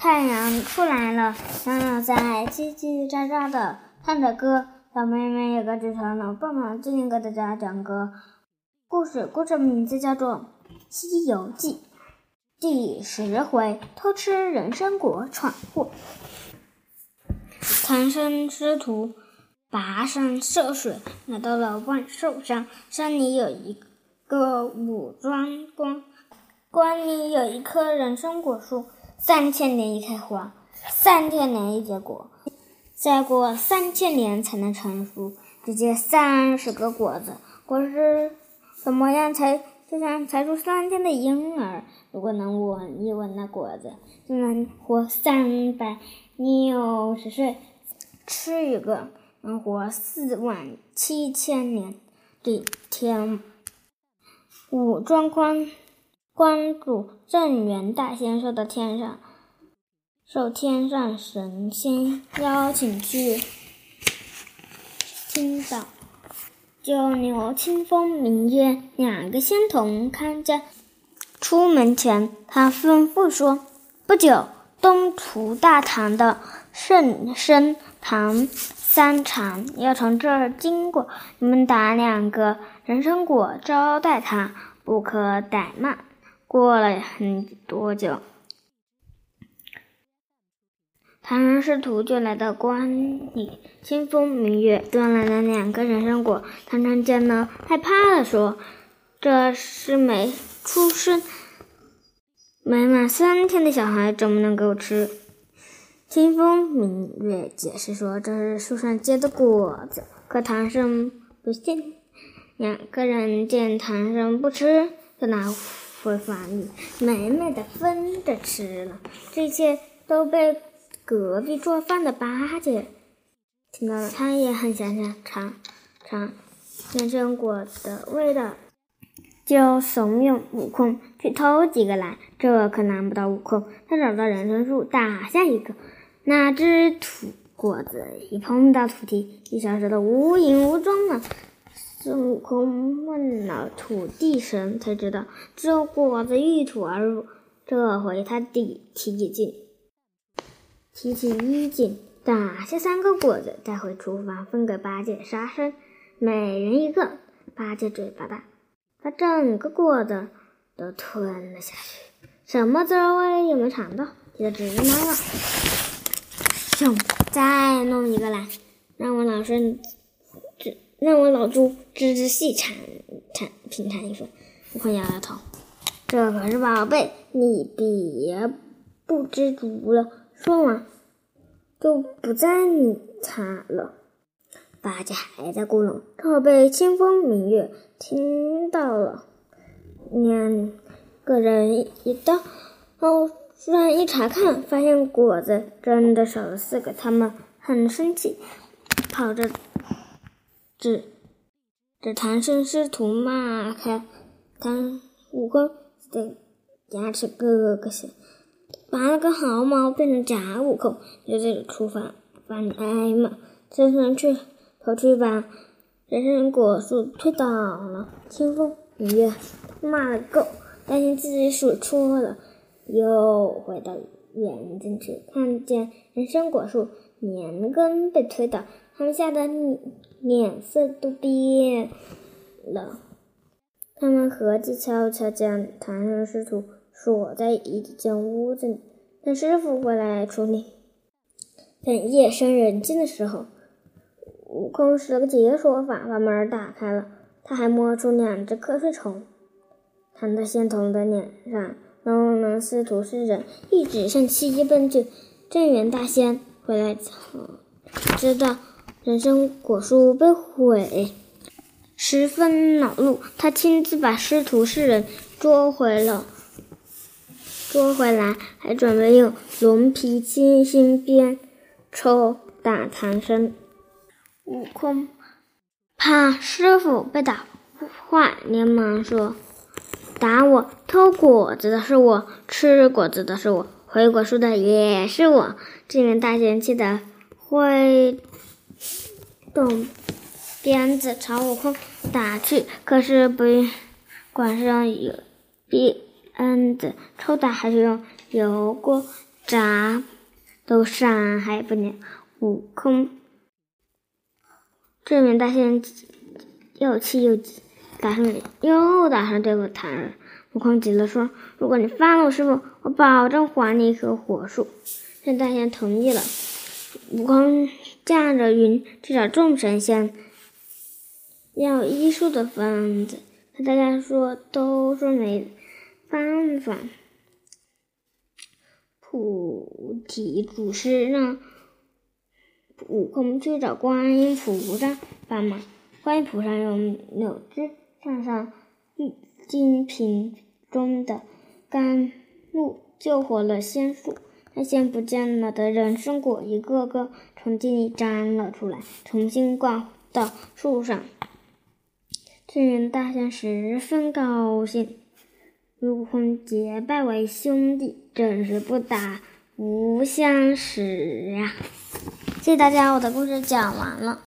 太阳出来了，小鸟在叽叽喳喳的唱着歌。小妹妹有个纸条呢，帮忙今天给大家讲个故事，故事名字叫做《西游记》第十回：偷吃人参果闯祸。唐僧师徒跋山涉水，来到了万寿山。山里有一个武装关，关里有一棵人参果树，三千年一开花，三千年一结果，再过三千年才能成熟，直接三十个果子。果实怎么样才就像才出三天的婴儿？如果能闻一闻那果子，就能活三百六十岁。吃一个能活四万七千年。顶天，五装关关主镇元大仙受到天上受天上神仙邀请去青岛，就留清风明月两个仙童看家。出门前，他吩咐说：“不久，东土大唐的圣僧。”唐三藏要从这儿经过，你们打两个人参果招待他，不可怠慢。过了很多久，唐僧师徒就来到关里，清风明月端来了两个人参果。唐僧见了，害怕的说：“这是没出生、没满三天的小孩，怎么能给我吃？”清风明月解释说：“这是树上结的果子。”可唐僧不信。两个人见唐僧不吃，就拿回房里，美美的分着吃了。这些都被隔壁做饭的八戒听到了，他也很想想尝尝人参果的味道，就怂恿悟空去偷几个来。这可难不倒悟空，他找到人参树，打下一个。那只土果子一碰到土地，就消失的无影无踪了。孙悟空问了土地神，才知道只有果子遇土而入。这回他得提劲，提起衣襟，打下三个果子，带回厨房分给八戒、沙僧，每人一个。八戒嘴巴大，把整个果子都吞了下去，什么滋味也没尝到，气得直骂了。再弄一个来，让我老孙这，让我老猪仔细尝尝品尝一份。悟空摇摇头，这可是宝贝，你别不知足了。说完，就不再理他了。八戒还在咕哝，正好被清风明月听到了。两个人一到，哦。突然一查看，发现果子真的少了四个，他们很生气，跑着指指唐僧师徒骂开唐悟空的牙齿咯咯响，拔了个毫毛变成假悟空，就在这厨房房里挨骂。孙孙去跑去把人参果树推倒了，清风明月骂了个够，担心自己数错了。又回到园子去，看见人参果树连根被推倒，他们吓得脸色都变了。他们合计悄悄将唐僧师徒锁在一间屋子里，等师傅回来处理。等夜深人静的时候，悟空使了个解锁法，把门打开了。他还摸出两只瞌睡虫，弹到仙童的脸上。龙龙师徒四人一直向西一奔去。镇元大仙回来后，知道人参果树被毁，十分恼怒。他亲自把师徒四人捉回了，捉回来，还准备用龙皮七星鞭抽打唐僧。悟空怕师傅被打坏，连忙说。打我！偷果子的是我，吃果子的是我，回果树的也是我。镇元大仙气得挥动鞭子朝悟空打去，可是不管是用鞭子抽打，还是用油锅炸都伤害不了悟空。这名大仙又气又急，打算又打算对付唐人。悟空急了说：“如果你放了我师傅，我保证还你一棵火树。”这大仙同意了。悟空驾着云去找众神仙要医术的方子，可大家说都说没办法。菩提祖师让悟空去找观音菩萨帮忙。观音菩萨用柳枝蘸上玉金瓶中的甘露，救活了仙树。那些不见了的人参果一个个从地里粘了出来，重新挂到树上。这人大仙十分高兴，与悟空结拜为兄弟，真是不打不相识呀！谢谢大家，我的故事讲完了。